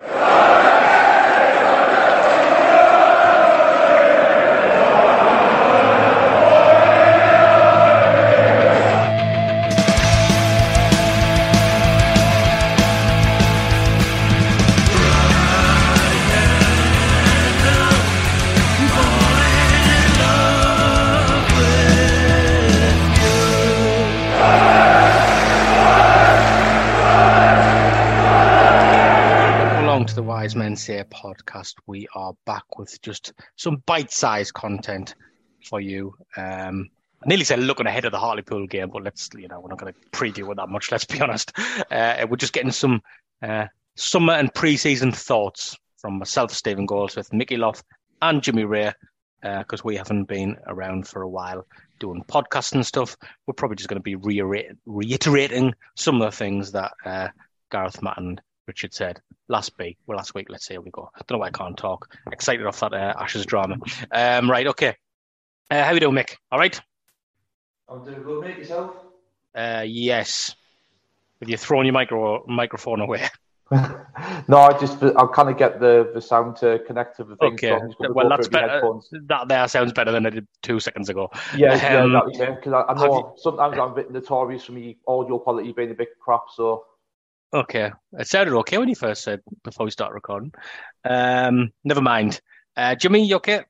Welcome Wise Men Say podcast. We are back with just some bite-sized content for you. Um, I nearly said looking ahead of the Hartlepool game, but let's you know we're not going to preview with that much. Let's be honest. Uh, we're just getting some uh, summer and pre-season thoughts from myself, Stephen Goldsmith, Micky Loth, and Jimmy Ray, because we haven't been around for a while doing podcasts and stuff. We're probably just going to be reiterating some of the things that uh, Gareth, Matt, and Richard said last week. Well, last week, let's see how we go. I don't know why I can't talk. Excited off that uh, Ashes drama. Um, right, okay. Uh, how you doing, Mick? All right? I'm doing good, mate. Yourself? Uh, yes. Have you thrown your micro microphone away? no, I just I kind of get the, the sound to connect to the thing. Okay. so I'm just gonna Well, that's better. That there sounds better than I did two seconds ago. Yeah, yeah, Um, that, yeah. Because I, I have know sometimes I'm a bit notorious for me audio quality being a bit crap. So Okay. It sounded okay when you first said before we start recording. Um, never mind. Uh, Jimmy, you okay?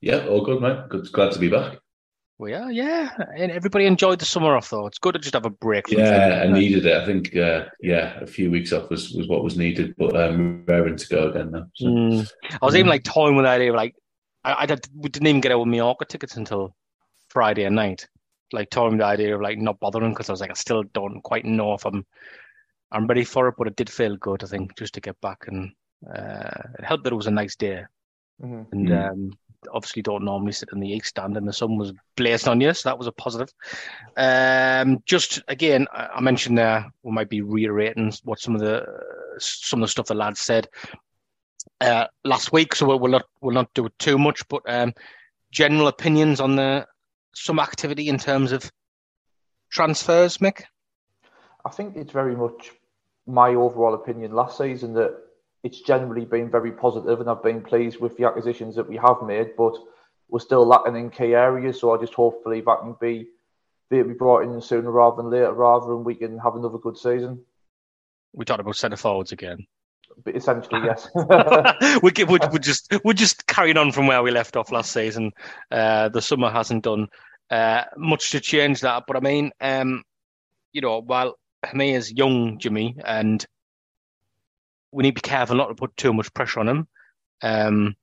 Yeah, all good, mate. Good, glad to be back. We are, yeah. And everybody enjoyed the summer off, though. It's good to just have a break. From Yeah, I needed it. I think, uh, yeah, a few weeks off was, was what was needed, but um, raring to go again now. So. Mm. I was even like toying with the idea of like, I, I did, we didn't even get out with Mallorca tickets until Friday night. Like toying with the idea of like not bothering because I was like, I still don't quite know if I'm, I'm ready for it. But it did feel good, I think, just to get back and uh, it helped that it was a nice day. mhm. and Mm. um, obviously don't normally sit in the east stand and the sun was blazing on you, so that was a positive. Um, just again, I I mentioned there we might be reiterating what some of the some of the stuff the lads said uh, last week, so we'll, we'll not we'll not do it too much, but um, general opinions on the some activity in terms of transfers, Mick. I think it's very much my overall opinion last season that it's generally been very positive, and I've been pleased with the acquisitions that we have made. But we're still lacking in key areas, so I just hopefully that can be be brought in sooner rather than later, rather and we can have another good season. We talked about centre forwards again. But essentially, yes. we we we just we're just carrying on from where we left off last season. Uh, the summer hasn't done uh, much to change that, but I mean, um, you know, while Is young, Jimmy, and we need to be careful not to put too much pressure on him. Um,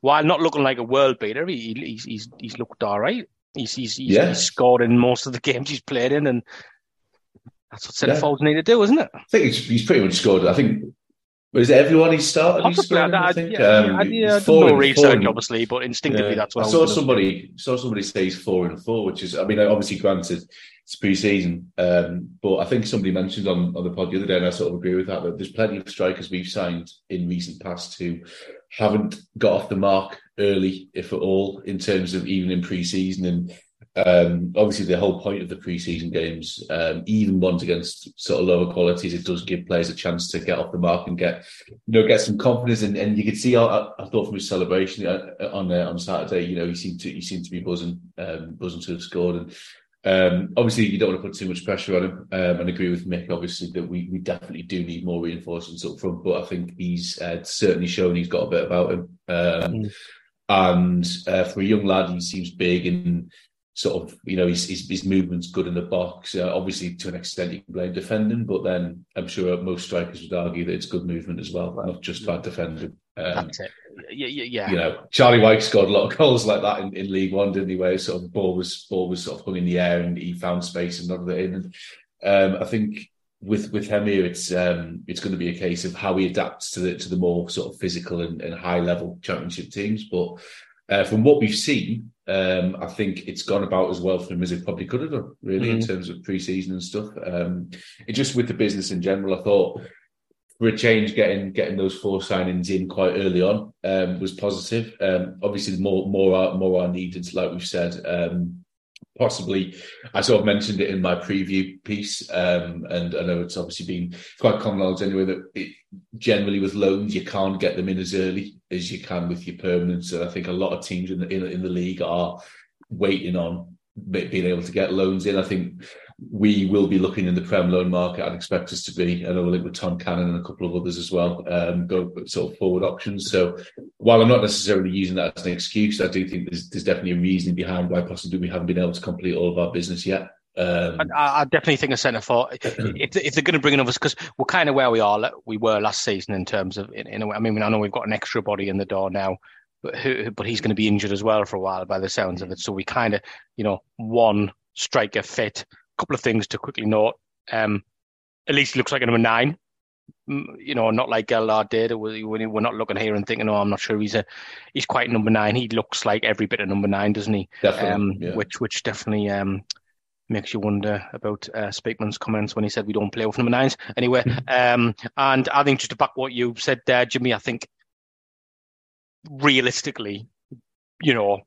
while not looking like a world beater, he, he's he's he's looked all right. He's he's, he's, Yeah. he's scored in most of the games he's played in, and that's what centre Yeah. forwards need to do, isn't it? I think he's, he's pretty much scored. I think, was everyone he started? Possibly, I, I, I, think. yeah, Um, I, yeah, I he's did no four and research, four obviously, but instinctively Yeah. that's what I, I saw somebody saw somebody say he's four and four, which is I mean obviously granted it's pre-season, um, but I think somebody mentioned on, on the pod the other day, and I sort of agree with that. That there's plenty of strikers we've signed in recent past who haven't got off the mark early, if at all, in terms of even in pre-season and. Um, obviously, the whole point of the pre-season games, um, even ones against sort of lower qualities, it does give players a chance to get off the mark and get, you know, get some confidence. And, and you could see, I, I thought from his celebration uh, on uh, on Saturday, you know, he seemed to he seemed to be buzzing, um, buzzing to have scored. And um, obviously, you don't want to put too much pressure on him. Um, and agree with Mick, obviously, that we, we definitely do need more reinforcements up front. But I think he's uh, certainly shown he's got a bit about him. Um, Mm. And uh, for a young lad, he seems big and sort of, you know, his, his, his movement's good in the box. Uh, obviously, to an extent, you can blame defending, but then I'm sure most strikers would argue that it's good movement as well, not just bad defending. Um, That's it. Yeah, yeah, yeah. you know, Charlie Wyke scored a lot of goals like that in, in League One, didn't he? Where sort of the ball was ball was sort of hung in the air and he found space and nodded it in. And um, I think with with Hemir, it's um, it's going to be a case of how he adapts to the to the more sort of physical and, and high level championship teams. But uh, from what we've seen, um, I think it's gone about as well for him as it probably could have done, really, mm-hmm. in terms of pre-season and stuff. Um, it just with the business in general, I thought for a change, getting getting those four signings in quite early on um, was positive. Um, obviously, more more are, more are needed, like we've said. Um, possibly, I sort of mentioned it in my preview piece, um, and I know it's obviously been quite common knowledge anyway that it, generally with loans you can't get them in as early as you can with your permanents. And I think a lot of teams in the in, in the league are waiting on being able to get loans in. I think we will be looking in the Prem loan market. I'd expect us to be. and I know link with Tom Cannon and a couple of others as well. Um, go sort of forward options. So while I'm not necessarily using that as an excuse, I do think there's, there's definitely a reason behind why possibly we haven't been able to complete all of our business yet. Um, I, I, definitely think a centre for if, if they're going to bring in others because we're kind of where we are we were last season in terms of in, in a way. I mean, I know we've got an extra body in the door now, but who, but he's going to be injured as well for a while by the sounds of it. So we kind of you know one striker fit couple of things to quickly note. Um, at least he looks like a number nine. You know, not like Gelhardt did. We're not looking here and thinking, "Oh, I'm not sure he's a he's quite number nine. He looks like every bit of number nine, doesn't he? Definitely. Um, yeah. Which which definitely um, makes you wonder about uh, Speakman's comments when he said we don't play with number nines. Anyway, um, and I think just to back what you said there, Jimmy, I think realistically, you know,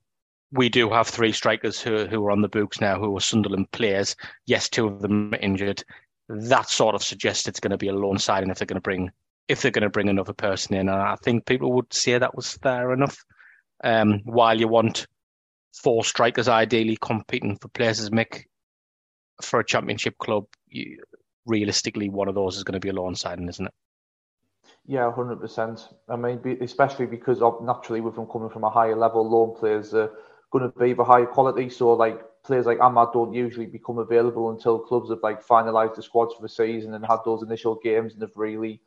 we do have three strikers who who are on the books now who are Sunderland players. Yes, two of them are injured. That sort of suggests it's going to be a loan signing if they're going to bring if they're going to bring another person in. And I think people would say that was fair enough. Um, while you want four strikers ideally competing for places, Mick, for a championship club, you, realistically, one of those is going to be a loan signing, isn't it? Yeah, hundred percent. I mean, especially because of naturally with them coming from a higher level, loan players. Uh, going to be of a higher quality. So like players like Amad don't usually become available until clubs have like finalised the squads for the season and had those initial games and have really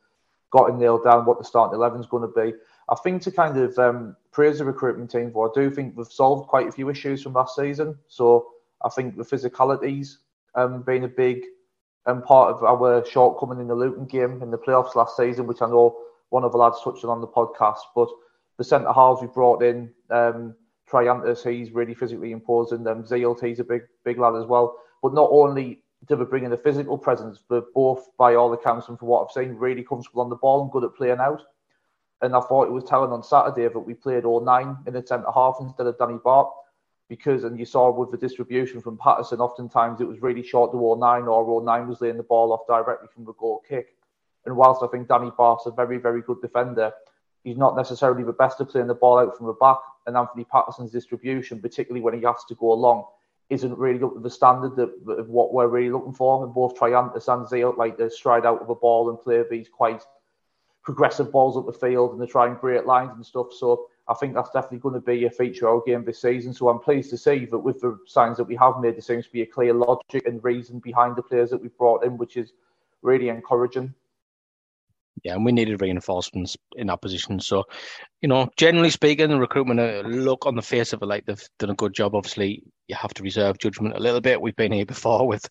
got it nailed down what the starting eleven is going to be. I think to kind of um, praise the recruitment team for, I do think we've solved quite a few issues from last season. So I think the physicalities um, being a big um, part of our shortcoming in the Luton game in the playoffs last season, which I know one of the lads touched on the podcast. But the centre halves we brought in, um, Triantis, he's really physically imposing. Um, Seelt, he's a big, big lad as well. But not only do we bring in the physical presence, but both, by all accounts and from what I've seen, really comfortable on the ball and good at playing out. And I thought it was telling on Saturday that we played O'Nien in the centre half instead of Danny Batth Because, and you saw with the distribution from Patterson, oftentimes it was really short to O'Nien, or O'Nien was laying the ball off directly from the goal kick. And whilst I think Danny Batth's a very, very good defender, he's not necessarily the best at playing the ball out from the back. And Anthony Patterson's distribution, particularly when he has to go along, isn't really up to the standard of, of what we're really looking for. And both Triantis and Seelt like to stride out of a ball and play these quite progressive balls up the field and they try and break lines and stuff. So I think that's definitely going to be a feature of our game this season. So I'm pleased to see that with the signs that we have made, there seems to be a clear logic and reason behind the players that we've brought in, which is really encouraging. Yeah, and we needed reinforcements in that position. So, you know, generally speaking, the recruitment uh, look on the face of it like they've done a good job. Obviously, you have to reserve judgment a little bit. We've been here before with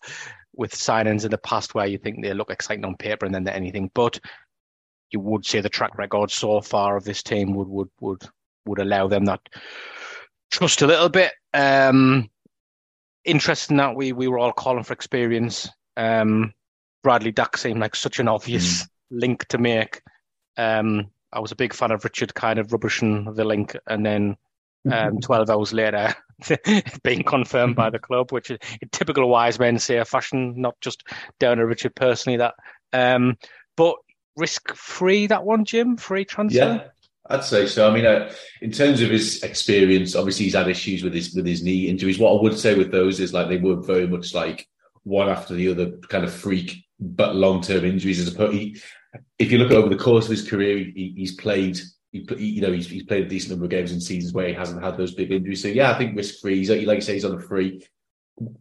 with signings in the past where you think they look exciting on paper and then they're anything. But you would say the track record so far of this team would would would would allow them that trust a little bit. Um, interesting that we we were all calling for experience. Um, Bradley Dack seemed like such an obvious. Mm link to make. Um, I was a big fan of Richard kind of rubbishing the link, and then um, 12 hours later, being confirmed by the club, which is typical wise men say a fashion, not just down to Richard personally. That, um, but risk free that one, Jim, free transfer. Yeah, I'd say so. I mean, uh, in terms of his experience, obviously he's had issues with his with his knee injuries. What I would say with those is like they were very much like one after the other, kind of freak but long term injuries. As opposed, he, if you look over the course of his career, he, he's played. He, you know, he's, he's, played a decent number of games in seasons where he hasn't had those big injuries. So yeah, I think risk free. He's like you say, he's on a free.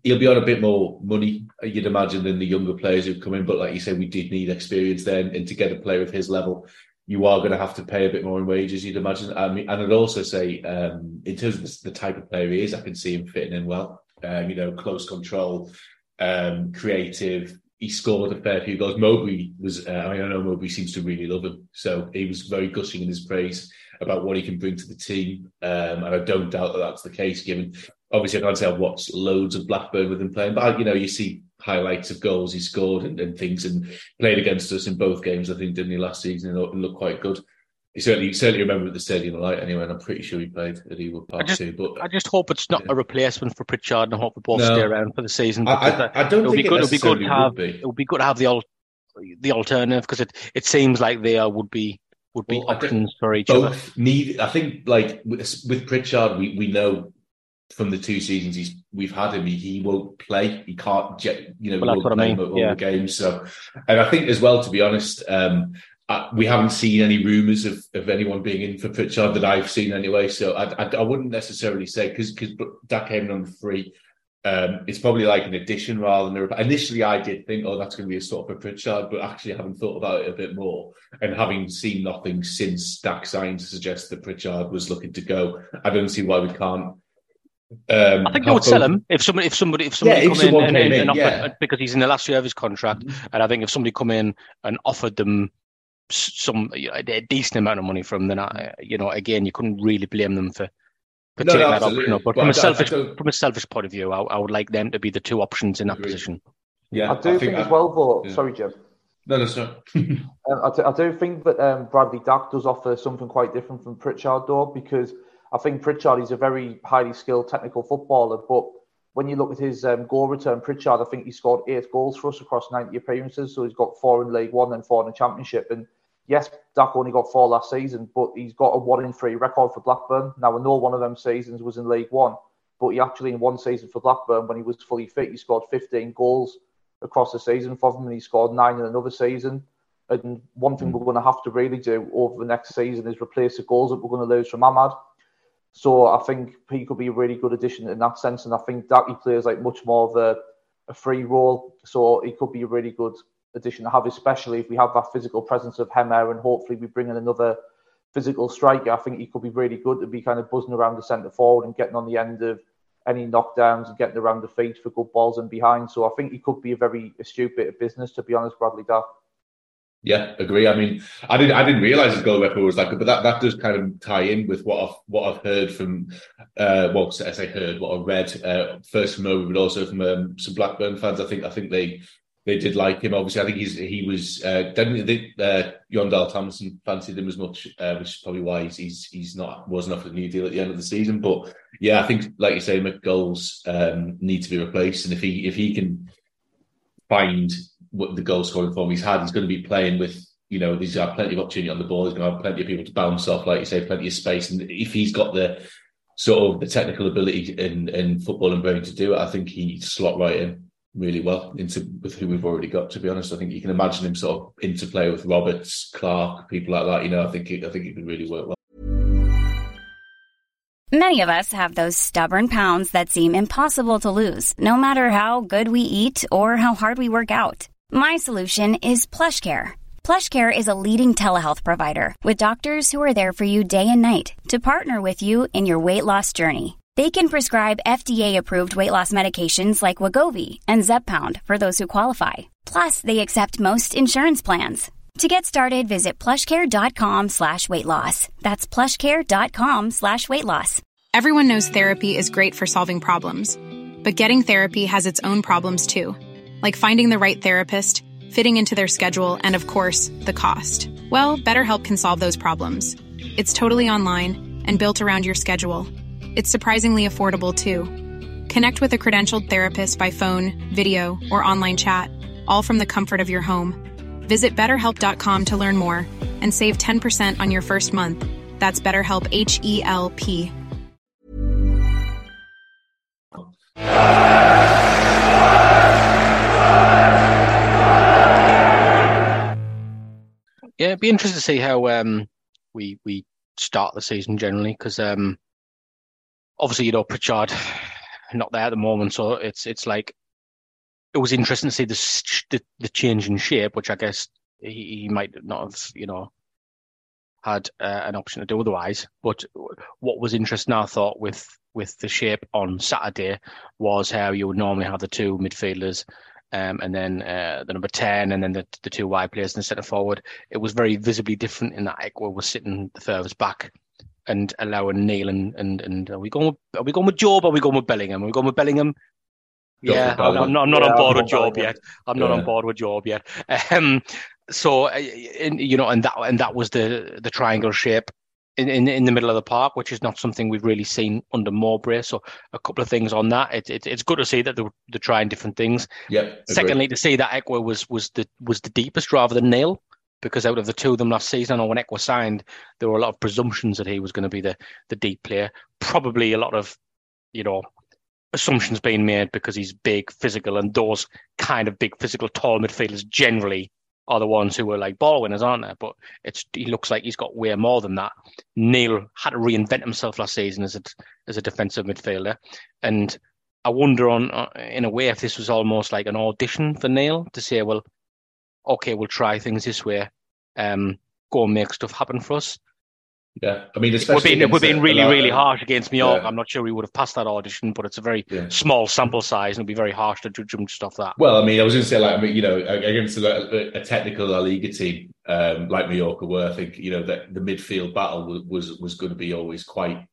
He'll be on a bit more money, you'd imagine, than the younger players who've come in. But like you say, we did need experience then, and to get a player of his level, you are going to have to pay a bit more in wages, you'd imagine. I mean, and I'd also say, um, in terms of the type of player he is, I can see him fitting in well. Um, you know, close control, um, creative, he scored a fair few goals. Mowbray was, uh, I, know Mowbray seems to really love him, so he was very gushing in his praise about what he can bring to the team, um, and I don't doubt that that's the case. Given obviously, I can't say I've watched loads of Blackburn with him playing, but you know, you see highlights of goals he scored and, and things, and played against us in both games. I think didn't he last season and looked quite good he certainly certainly remember at the Stadium Light anyway, and I'm pretty sure he played at Ewood Park just, too. But I just hope it's not yeah. a replacement for Pritchard, and I hope they both no. stay around for the season. I, I, I, don't it'll think be good. It it'll be good to have. Be. It'll be good to have the the alternative because it, it seems like there would be would be well, options for each both other. Need I think like with, with Pritchard, we, we know from the two seasons he's we've had him, he, he won't play. He can't, you know, well, that's what I mean. all yeah. the games. So, and I think as well, to be honest, um, we haven't seen any rumours of, of anyone being in for Pritchard that I've seen anyway. So I, I, I wouldn't necessarily say because because Dack came on free. Um, it's probably like an addition rather than a. Initially, I did think, oh, that's going to be a sort of a Pritchard, but actually, having thought about it a bit more and having seen nothing since Dack signed to suggest that Pritchard was looking to go, I don't see why we can't um, I think I would both... sell him if somebody if somebody if somebody yeah, come if in, and, in, and offered, yeah. because he's in the last year of his contract, and I think if somebody come in and offered them some you know, a decent amount of money from, then I, you know, again, you couldn't really blame them for, for no, taking no, that option. But, but from I, a selfish from a selfish point of view, I, I, would like them to be the two options in that position. Yeah, I do I think, think as well, though. Yeah. Sorry, Jim. No, no, sorry. um, I, do, I do think that um, Bradley Dack does offer something quite different from Pritchard, though, because I think Pritchard is a very highly skilled technical footballer, but when you look at his um, goal return, Pritchard, I think he scored eight goals for us across 90 appearances. So he's got four in League One and four in the Championship. And yes, Dack only got four last season, but he's got a one in three record for Blackburn. Now, I know one of them seasons was in League One, but he actually, in one season for Blackburn, when he was fully fit, he scored 15 goals across the season for them, and he scored nine in another season. And one thing we're going to have to really do over the next season is replace the goals that we're going to lose from Amad. So I think he could be a really good addition in that sense, and I think that he plays like much more of a, a free role, so he could be a really good addition to have, especially if we have that physical presence of Hemir and hopefully we bring in another physical striker. I think he could be really good to be kind of buzzing around the centre forward and getting on the end of any knockdowns and getting around the feet for good balls and behind. So I think he could be a very astute bit of business, to be honest, Bradley Dack. Yeah, agree. I mean, I didn't I didn't realize his goal record was like, but that, that does kind of tie in with what I've what I've heard from, uh, well, as I heard, what I read uh, first from over, but also from um, some Blackburn fans. I think I think they they did like him. Obviously, I think he's he was uh, definitely uh, Jon Dahl Tomasson fancied him as much, uh, which is probably why he's, he's he's not wasn't offered a new deal at the end of the season. But yeah, I think like you say, McGoals um, need to be replaced, and if he if he can find what the goal scoring form he's had, he's going to be playing with you know he's got plenty of opportunity on the ball. He's going to have plenty of people to bounce off, like you say, plenty of space, and if he's got the sort of the technical ability in in football and brain to do it, I think he slot right in really well into with who we've already got. To be honest, I think you can imagine him sort of interplay with Roberts, Clarke, people like that. You know, I think it, I think it could really work well. Many of us have those stubborn pounds that seem impossible to lose, no matter how good we eat or how hard we work out. My solution is PlushCare. PlushCare is a leading telehealth provider with doctors who are there for you day and night to partner with you in your weight loss journey. They can prescribe FDA-approved weight loss medications like Wegovy and Zepbound for those who qualify. Plus, they accept most insurance plans. To get started, visit plushcare.com slash weight loss. That's plushcare.com slash weight loss. Everyone knows therapy is great for solving problems. But getting therapy has its own problems too. Like finding the right therapist, fitting into their schedule, and of course, the cost. Well, BetterHelp can solve those problems. It's totally online and built around your schedule. It's surprisingly affordable too. Connect with a credentialed therapist by phone, video, or online chat, all from the comfort of your home. Visit betterhelp.com to learn more and save 10% on your first month. That's BetterHelp H E L P. Yeah, it'd be interesting to see how um, we we start the season generally because um, obviously, you know, Pritchard not there at the moment, so it's it's like it was interesting to see the the, the change in shape, which I guess he, he might not have, you know, had uh, an option to do otherwise. But what was interesting, I thought, with with the shape on Saturday was how you would normally have the two midfielders um, and then uh, the number 10, and then the, the two wide players in the centre forward. It was very visibly different in that Ekwah was sitting the furthest back and allow allowing Neil and, and, and are we going with, are we going with Jobe or are we going with Bellingham? Are we going with Bellingham? Yeah, I'm, I'm, not, I'm not yeah, on board with Jobe yet. I'm not yeah. on board with Jobe yet. Um, so, uh, in, you know, and that and that was the the triangle shape in, in, in the middle of the park, which is not something we've really seen under Mowbray. So a couple of things on that. It, it, it's good to see that they're, they're trying different things. Yeah. Secondly, to see that Ekwah was was the was the deepest rather than Neil, because out of the two of them last season, I know when Ekwah signed, there were a lot of presumptions that he was going to be the the deep player. Probably a lot of, you know, assumptions being made because he's big, physical, and those kind of big, physical, tall midfielders generally are the ones who are like ball winners, aren't they? But it's he looks like he's got way more than that. Neil had to reinvent himself last season as a as a defensive midfielder, and I wonder on uh, in a way if this was almost like an audition for Neil to say, well, okay, we'll try things this way, um, go and make stuff happen for us. Yeah, I mean, especially we're being, we're being really, really harsh against Mallorca. Yeah. I'm not sure we would have passed that audition, but it's a very yeah. small sample size, and it'd be very harsh to judge them just off that. Well, I mean, I was going to say, like, I mean, you know, against a, a technical La Liga team um, like Mallorca were, I think, you know, that the midfield battle was was, was going to be always quite,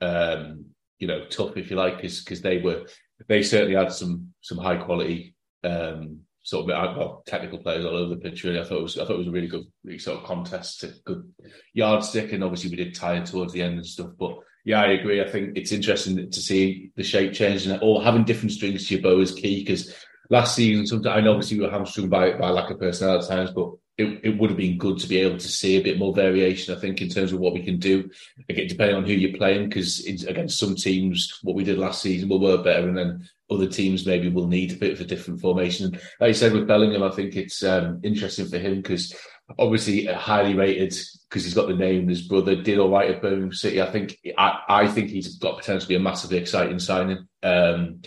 um, you know, tough if you like, because they were they certainly had some some high quality um, sort of well, technical players all over the pitch. Really, I thought it was I thought it was a really good really sort of contest, good yardstick, and obviously we did tie it towards the end and stuff. But yeah, I agree. I think it's interesting to see the shape changing or having different strings to your bow is key because last season, sometimes I know obviously we were hamstrung by by lack of personnel at times, but it, it would have been good to be able to see a bit more variation, I think, in terms of what we can do, again, depending on who you're playing, because against some teams, what we did last season will work better, and then other teams maybe will need a bit of a different formation. Like you said with Bellingham, I think it's um, interesting for him because obviously highly rated because he's got the name. His brother did all right at Birmingham City. I think I, I think he's got potential to be a massively exciting signing. Um,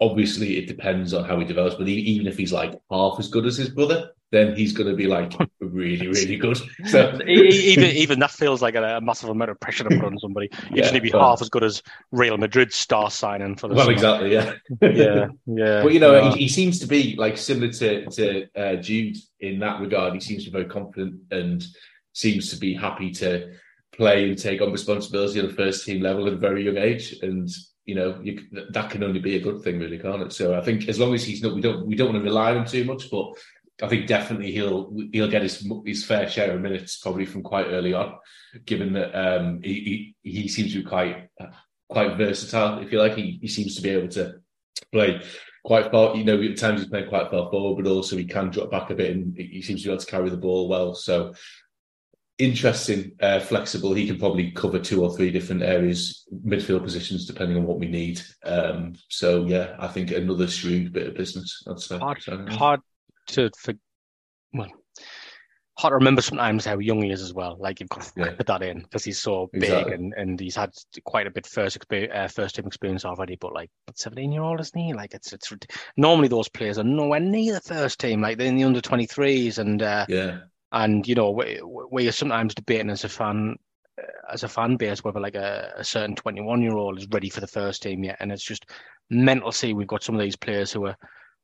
obviously, it depends on how he develops, but even if he's like half as good as his brother, then he's going to be like really, really good. So even even that feels like a, a, massive amount of pressure to put on somebody. He's yeah, going to be half as good as Real Madrid star signing for the. Well, summer. exactly, yeah, yeah, yeah. But you know, yeah. he, he, seems to be like similar to to uh, Jude in that regard. He seems to be very confident and seems to be happy to play and take on responsibility at the first team level at a very young age. And you know, you, that can only be a good thing, really, can't it? So I think as long as he's not, we don't we don't want to rely on him too much, but I think definitely he'll he'll get his his fair share of minutes probably from quite early on, given that um, he, he, he seems to be quite quite versatile. If you like, he he seems to be able to play quite far. You know, at times he's playing quite far forward, but also he can drop back a bit, and he seems to be able to carry the ball well. So interesting, uh, flexible. He can probably cover two or three different areas, midfield positions, depending on what we need. Um, so yeah, I think another shrewd bit of business. That's hard, hard to for, well, hard to remember sometimes how young he is as well. Like you've got to yeah. put that in because he's so exactly. big and, and he's had quite a bit first uh, first team experience already. But like, seventeen year old isn't he? Like it's it's normally those players are nowhere near the first team. Like they're in the under twenty threes and uh, yeah. And you know where you're sometimes debating as a fan uh, as a fan base whether like a, a certain 21 year old is ready for the first team yet and it's just mental see we've got some of these players who are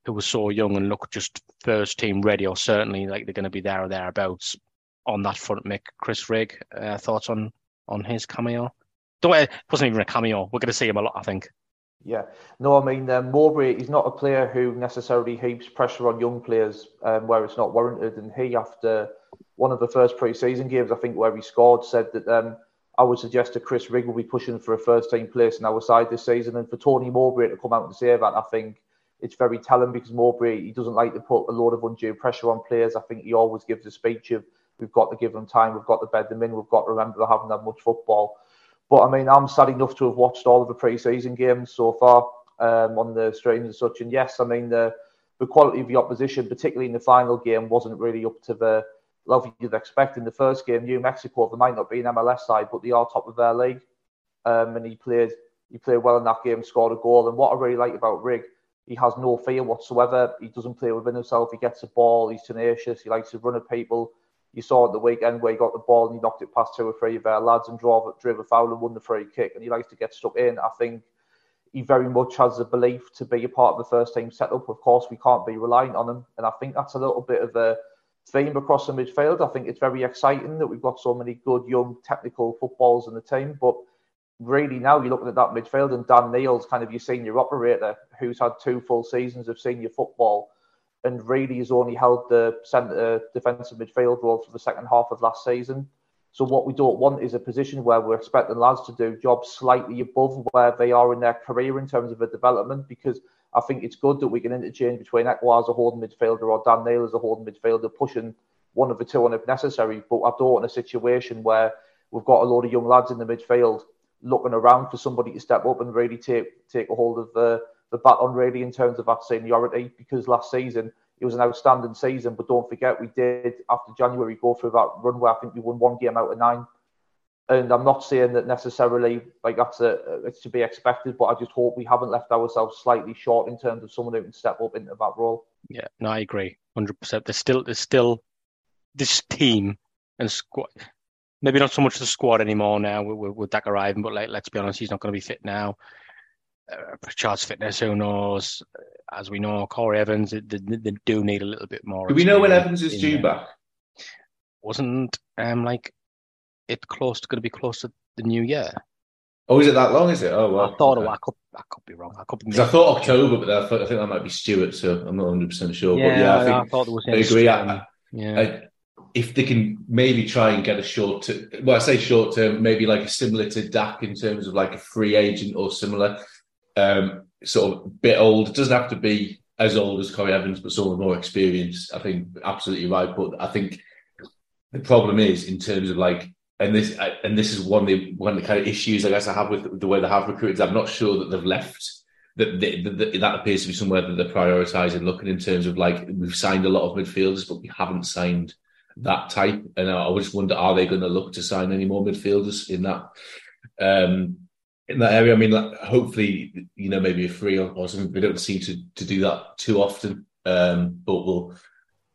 who was so young and look just first team ready, or certainly like they're going to be there or thereabouts on that front. Mick, Chris Rigg, uh, thoughts on on his cameo? Don't, it wasn't even a cameo. We're going to see him a lot, I think. Yeah, no, I mean um, Mowbray. He's not a player who necessarily heaps pressure on young players um, where it's not warranted. And he, after one of the first pre-season games, I think where he scored, said that um, I would suggest that Chris Rigg will be pushing for a first team place in our side this season. And for Tony Mowbray to come out and say that, I think it's very telling because Mowbray he doesn't like to put a lot of undue pressure on players. I think he always gives a speech of we've got to give them time, we've got to bed them in, we've got to remember they haven't had much football. But I mean, I'm sad enough to have watched all of the pre-season games so far um, on the streams and such. And yes, I mean the the quality of the opposition, particularly in the final game, wasn't really up to the level you'd expect. In the first game, New Mexico, they might not be an MLS side, but they are top of their league. Um, and he played he played well in that game, scored a goal. And what I really like about Rigg he has no fear whatsoever. He doesn't play within himself. He gets the ball. He's tenacious. He likes to run at people. You saw at the weekend where he got the ball and he knocked it past two or three of our lads and drove, drove a foul and won the free kick. And he likes to get stuck in. I think he very much has the belief to be a part of the first team setup. Of course, we can't be reliant on him, and I think that's a little bit of a theme across the midfield. I think it's very exciting that we've got so many good young technical footballers in the team, but really now you're looking at that midfield and Dan Neil's kind of your senior operator who's had two full seasons of senior football and really has only held the centre defensive midfield role for the second half of last season. So what we don't want is a position where we're expecting lads to do jobs slightly above where they are in their career in terms of a development because I think it's good that we can interchange between Ekwah as a holding midfielder or Dan Neil as a holding midfielder, pushing one of the two on if necessary. But I don't want a situation where we've got a load of young lads in the midfield looking around for somebody to step up and really take take a hold of the the baton really in terms of that seniority because last season it was an outstanding season. But don't forget, we did after January go through that run where I think we won one game out of nine. And I'm not saying that necessarily like that's a it's to be expected, but I just hope we haven't left ourselves slightly short in terms of someone who can step up into that role. Yeah, no, I agree, hundred percent. There's still there's still this team and squad. Maybe not so much the squad anymore now with, with Dack arriving, but like let's be honest, he's not going to be fit now. Uh, Pritchard's fitness, who knows? As we know, Corey Evans, they, they do need a little bit more. Do we know when Evans is due back? Wasn't um like it close to going to be close to the new year? Oh, is it that long? Is it? Oh, well. I thought okay. I could, I could be wrong. I could be. I thought October, but I, thought, I think that might be Stuart, so I'm not 100 percent sure. Yeah, but yeah, I, think, I thought it was. I agree. I, yeah. I, if they can maybe try and get a short, term, well, I say short term, maybe like a similar to Dack in terms of like a free agent or similar, um, sort of bit old. It doesn't have to be as old as Corey Evans, but someone more experienced. I think absolutely right. But I think the problem is in terms of like, and this and this is one of the one of the kind of issues I guess I have with the way they have recruited. I'm not sure that they've left. That, that, that appears to be somewhere that they're prioritising. Looking in terms of like we've signed a lot of midfielders, but we haven't signed that type. And I just wonder, are they going to look to sign any more midfielders in that um, in that area? I mean, like, hopefully, you know, maybe a free or, or something. We don't seem to to do that too often. Um, but we'll,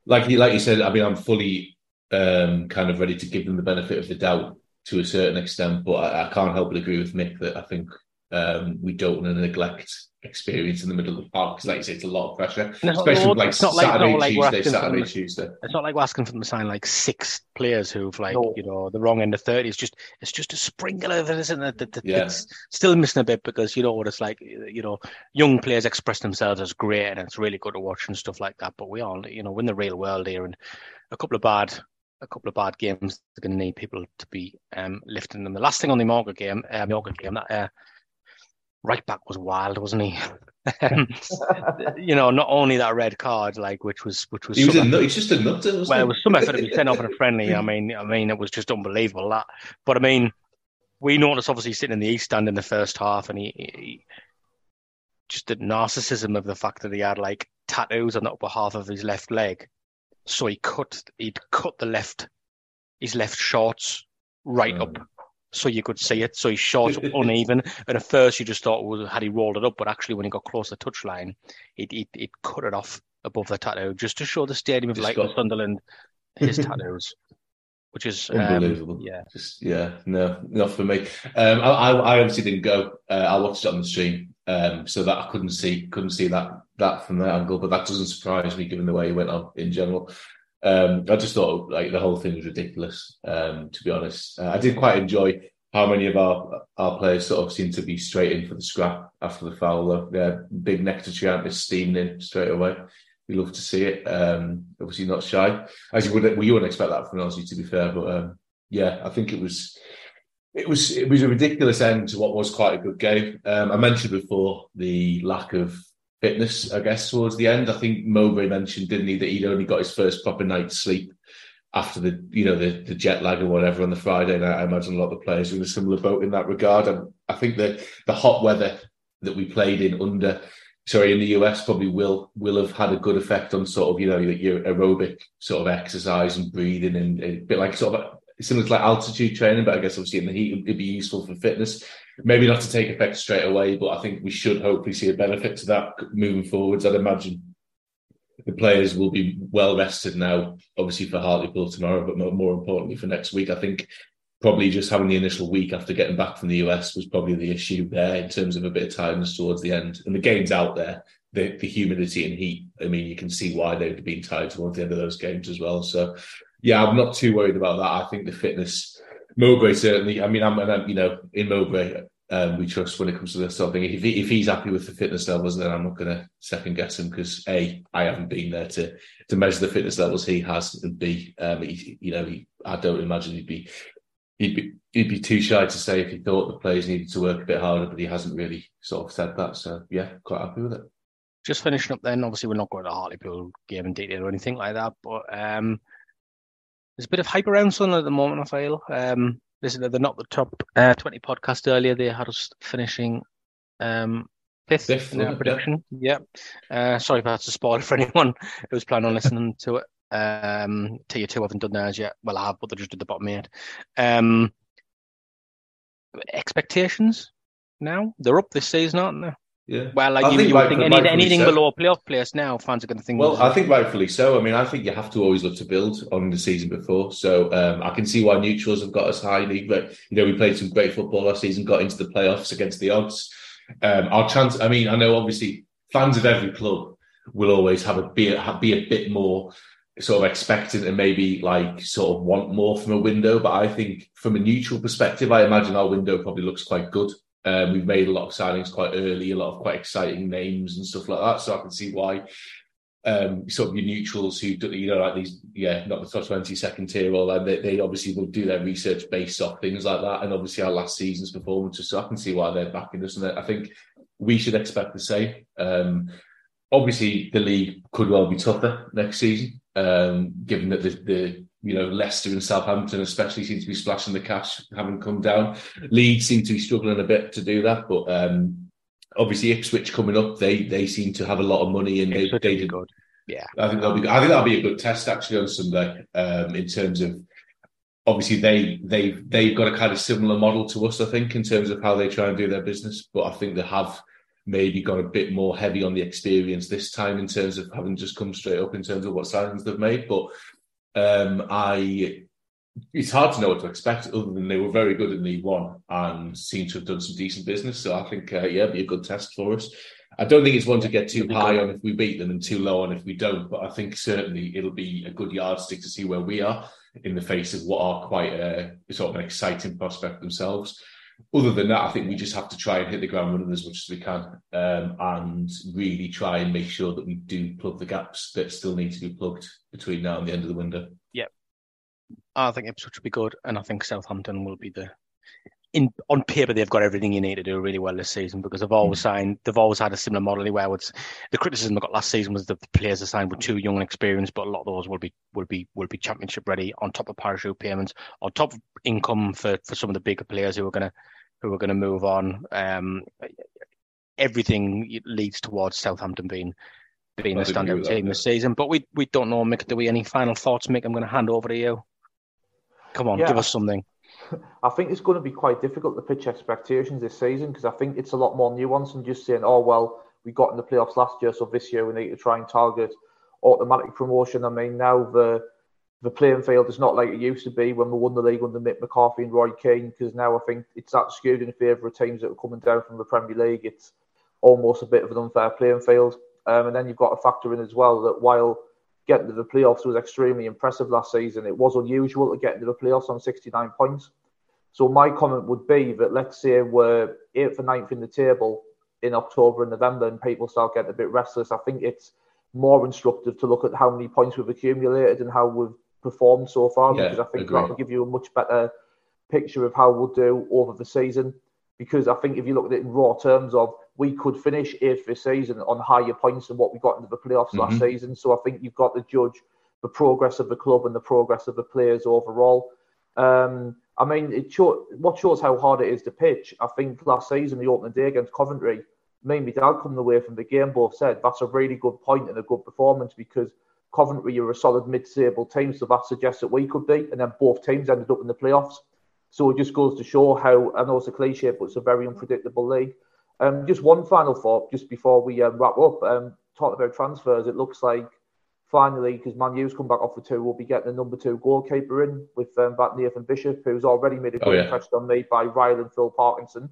like you like you said, I mean, I'm fully um, kind of ready to give them the benefit of the doubt to a certain extent. But I, I can't help but agree with Mick that I think um, we don't want to neglect experience in the middle of the park because, like you say, it's a lot of pressure, no, especially like it's not Saturday, like, Tuesday, Saturday, Tuesday. It's not like we're asking them to sign like six players who've like no. you know the wrong end of thirty. It's just it's just a sprinkle of it, isn't it? That, that, yeah. It's still missing a bit because you know what it's like. You know, young players express themselves as great, and it's really good to watch and stuff like that. But we all, you know, we're in the real world here, and a couple of bad a couple of bad games. They're going to need people to be um, lifting them. The last thing on the Morgan game, uh, Morgan game, that uh, right back was wild, wasn't he? You know, not only that red card, like which was which was he was a nut, he's just a nutter. well, he? it was some effort to be sent off in a friendly. I mean, I mean, it was just unbelievable that. But I mean, we noticed obviously sitting in the east stand in the first half, and he, he just the narcissism of the fact that he had like tattoos on the upper half of his left leg, so he cut he'd cut the left his left shorts right mm. up so you could see it. So his shot uneven. And at first you just thought, well, had he rolled it up? But actually, when he got close to the touchline, it, it, it cut it off above the tattoo just to show the stadium of like Sunderland his tattoos. Which is um, unbelievable. Um, yeah, just yeah, no, not for me. Um, I, I obviously didn't go. Uh, I watched it on the stream, um, so that I couldn't see couldn't see that that from that angle. But that doesn't surprise me, given the way he went on in general. Um, I just thought like the whole thing was ridiculous. Um, to be honest, uh, I did quite enjoy how many of our our players sort of seemed to be straight in for the scrap after the foul. Though. Yeah, big Nectar Triantis steaming in straight away. We love to see it. Um, obviously not shy, as you would well, you wouldn't expect that from Aussie to be fair, but um, yeah, I think it was. It was it was a ridiculous end to what was quite a good game. Um, I mentioned before the lack of fitness, I guess, towards the end. I think Mowbray mentioned, didn't he, that he'd only got his first proper night's sleep after the you know the, the jet lag or whatever on the Friday night. I imagine a lot of the players are in a similar boat in that regard. And I think that the hot weather that we played in under sorry in the US probably will will have had a good effect on sort of you know your aerobic sort of exercise and breathing and a bit like sort of similar to like altitude training, but I guess obviously in the heat it'd be useful for fitness maybe not to take effect straight away, but I think we should hopefully see a benefit to that moving forwards. I'd imagine the players will be well rested now, obviously for Hartlepool tomorrow, but more importantly for next week. I think probably just having the initial week after getting back from the US was probably the issue there in terms of a bit of tiredness towards the end. And the game's out there, the, the humidity and heat. I mean, you can see why they've been tired towards the end of those games as well. So, yeah, I'm not too worried about that. I think the fitness, Mowbray certainly. I mean, I'm, I'm you know in Mowbray. Um, we trust when it comes to this sort of thing. If, he, if he's happy with the fitness levels, then I'm not going to second guess him because a I haven't been there to to measure the fitness levels he has, and b um, he, you know he, I don't imagine he'd be he'd be he'd be too shy to say if he thought the players needed to work a bit harder, but he hasn't really sort of said that. So yeah, quite happy with it. Just finishing up then, obviously we're not going to Hartlepool game in detail or anything like that, but um, there's a bit of hype around Sunderland at the moment. I feel um, listen, they're not the top uh, twenty podcast earlier. They had us finishing um, fifth, fifth in. Yeah. yeah. Uh, sorry if that's a spoiler for anyone who was planning on listening to it. Um, tier two haven't done theirs yet. Well, I have, but they just did the bottom eight. Um, expectations now they're up this season, aren't they? Yeah. Well, like you, you would think any, anything so. below a playoff place now, fans are going to think. Well, I think rightfully so. I mean, I think you have to always look to build on the season before. So um, I can see why neutrals have got us highly. But you know, we played some great football last season, got into the playoffs against the odds. Um, our chance. I mean, I know obviously fans of every club will always have a be a, be a bit more sort of expectant and maybe like sort of want more from a window. But I think from a neutral perspective, I imagine our window probably looks quite good. Um, we've made a lot of signings quite early, a lot of quite exciting names and stuff like that. So I can see why um, sort of your neutrals who you know like these yeah not the top 20 second tier or like they, they obviously will do their research based off things like that and obviously our last season's performances so I can see why they're backing us and I think we should expect the same um, obviously the league could well be tougher next season um, given that the, the you know Leicester and Southampton especially seem to be splashing the cash, having come down. Leeds seem to be struggling a bit to do that, but um, obviously Ipswich coming up, they they seem to have a lot of money and they, they did good. Yeah, I think that'll be. I think that'll be a good test actually on Sunday um, in terms of obviously they they they've got a kind of similar model to us. I think in terms of how they try and do their business, but I think they have maybe got a bit more heavy on the experience this time in terms of having just come straight up in terms of what signings they've made. But um, I it's hard to know what to expect other than they were very good in League One and seem to have done some decent business. So I think, uh, yeah, be a good test for us. I don't think it's one to get too high on if we beat them and too low on if we don't, but I think certainly it'll be a good yardstick to see where we are in the face of what are quite a sort of an exciting prospect themselves other than that, I think we just have to try and hit the ground running as much as we can um, and really try and make sure that we do plug the gaps that still need to be plugged between now and the end of the window. Yep. I think Ipswich will be good, and I think Southampton will be the in on paper they've got everything you need to do really well this season because they've always mm. signed they've always had a similar model where it's the criticism they got last season was that the players are signed were too young and experienced, but a lot of those will be will be will be championship ready on top of parachute payments, on top of income for, for some of the bigger players who are gonna who are gonna move on. Um, everything leads towards Southampton being being a standout team this season. But we we don't know, Mick. Do we any final thoughts, Mick? I'm going to hand over to you. Come on, yeah. give us something. I think it's going to be quite difficult to pitch expectations this season because I think it's a lot more nuanced than just saying, oh, well, we got in the playoffs last year, so this year we need to try and target automatic promotion. I mean, now the the playing field is not like it used to be when we won the league under Mick McCarthy and Roy Keane because now I think it's that skewed in favour of teams that are coming down from the Premier League. It's almost a bit of an unfair playing field. Um, and then you've got to factor in as well that while getting to the playoffs was extremely impressive last season, it was unusual to get into the playoffs on 69 points. So my comment would be that let's say we're eighth or ninth in the table in October and November, and people start getting a bit restless. I think it's more instructive to look at how many points we've accumulated and how we've performed so far, yeah, because I think that will give you a much better picture of how we'll do over the season. Because I think if you look at it in raw terms of we could finish eighth this season on higher points than what we got into the playoffs mm-hmm. last season. So I think you've got to judge the progress of the club and the progress of the players overall. Um, I mean, it show, what shows how hard it is to pitch. I think last season, the opening day against Coventry, me and my dad coming away from the game both said that's a really good point and a good performance because Coventry are a solid mid-table team, so that suggests that we could be. And then both teams ended up in the playoffs. So it just goes to show how, I know it's a cliche, but it's a very unpredictable league. Um, just one final thought, just before we um, wrap up. Um, talking about transfers, it looks like finally, because Man U's come back off the two, we'll be getting a number two goalkeeper in with um, that Nathan Bishop, who's already made a good oh, yeah. impression on me by riling Phil Parkinson.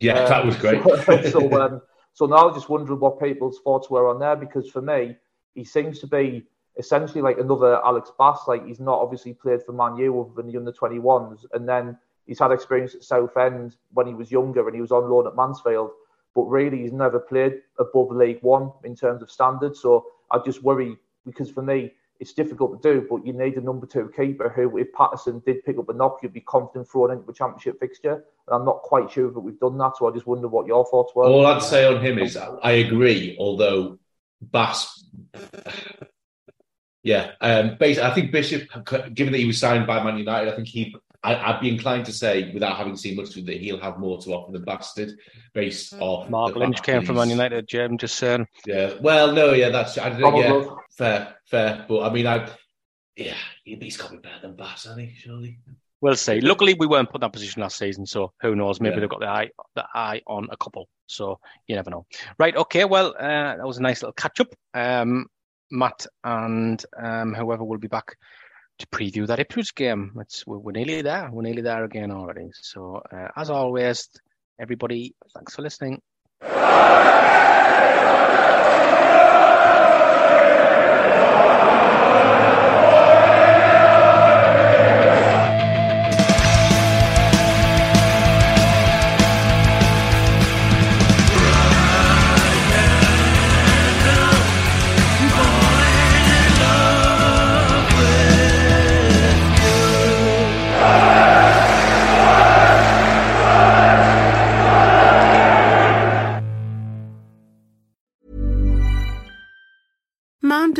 Yeah, um, that was great. so, so, um, so now I'm just wondering what people's thoughts were on there, because for me, he seems to be essentially like another Alex Bass. Like he's not obviously played for Man U other than the under 21s, and then he's had experience at Southend when he was younger and he was on loan at Mansfield. But really, he's never played above League One in terms of standards. So I just worry because for me, it's difficult to do, but you need a number two keeper who, if Patterson did pick up a knock, you'd be confident throwing into a championship fixture. And I'm not quite sure that we've done that, so I just wonder what your thoughts were. All I'd say on him is I agree, although Bass, yeah, um, basically, I think Bishop, given that he was signed by Man United, I think he I, would be inclined to say, without having seen much of it, that he'll have more to offer than Bastard, based off. Mark Lynch came from Man United, Jim. Just saying. Yeah. Well, no, yeah, that's I, yeah, fair, fair. But I mean, I yeah, he's got to be better than Bass, hasn't he? Surely. We'll see. Luckily, we weren't put in that position last season, so who knows? Maybe yeah. they've got the eye the eye on a couple, so you never know. Right? Okay. Well, uh, that was a nice little catch up. Um, Matt and um, whoever will be back to preview that Ipswich game. It's, we're, nearly there. We're nearly there again already. So, uh, as always, everybody, thanks for listening.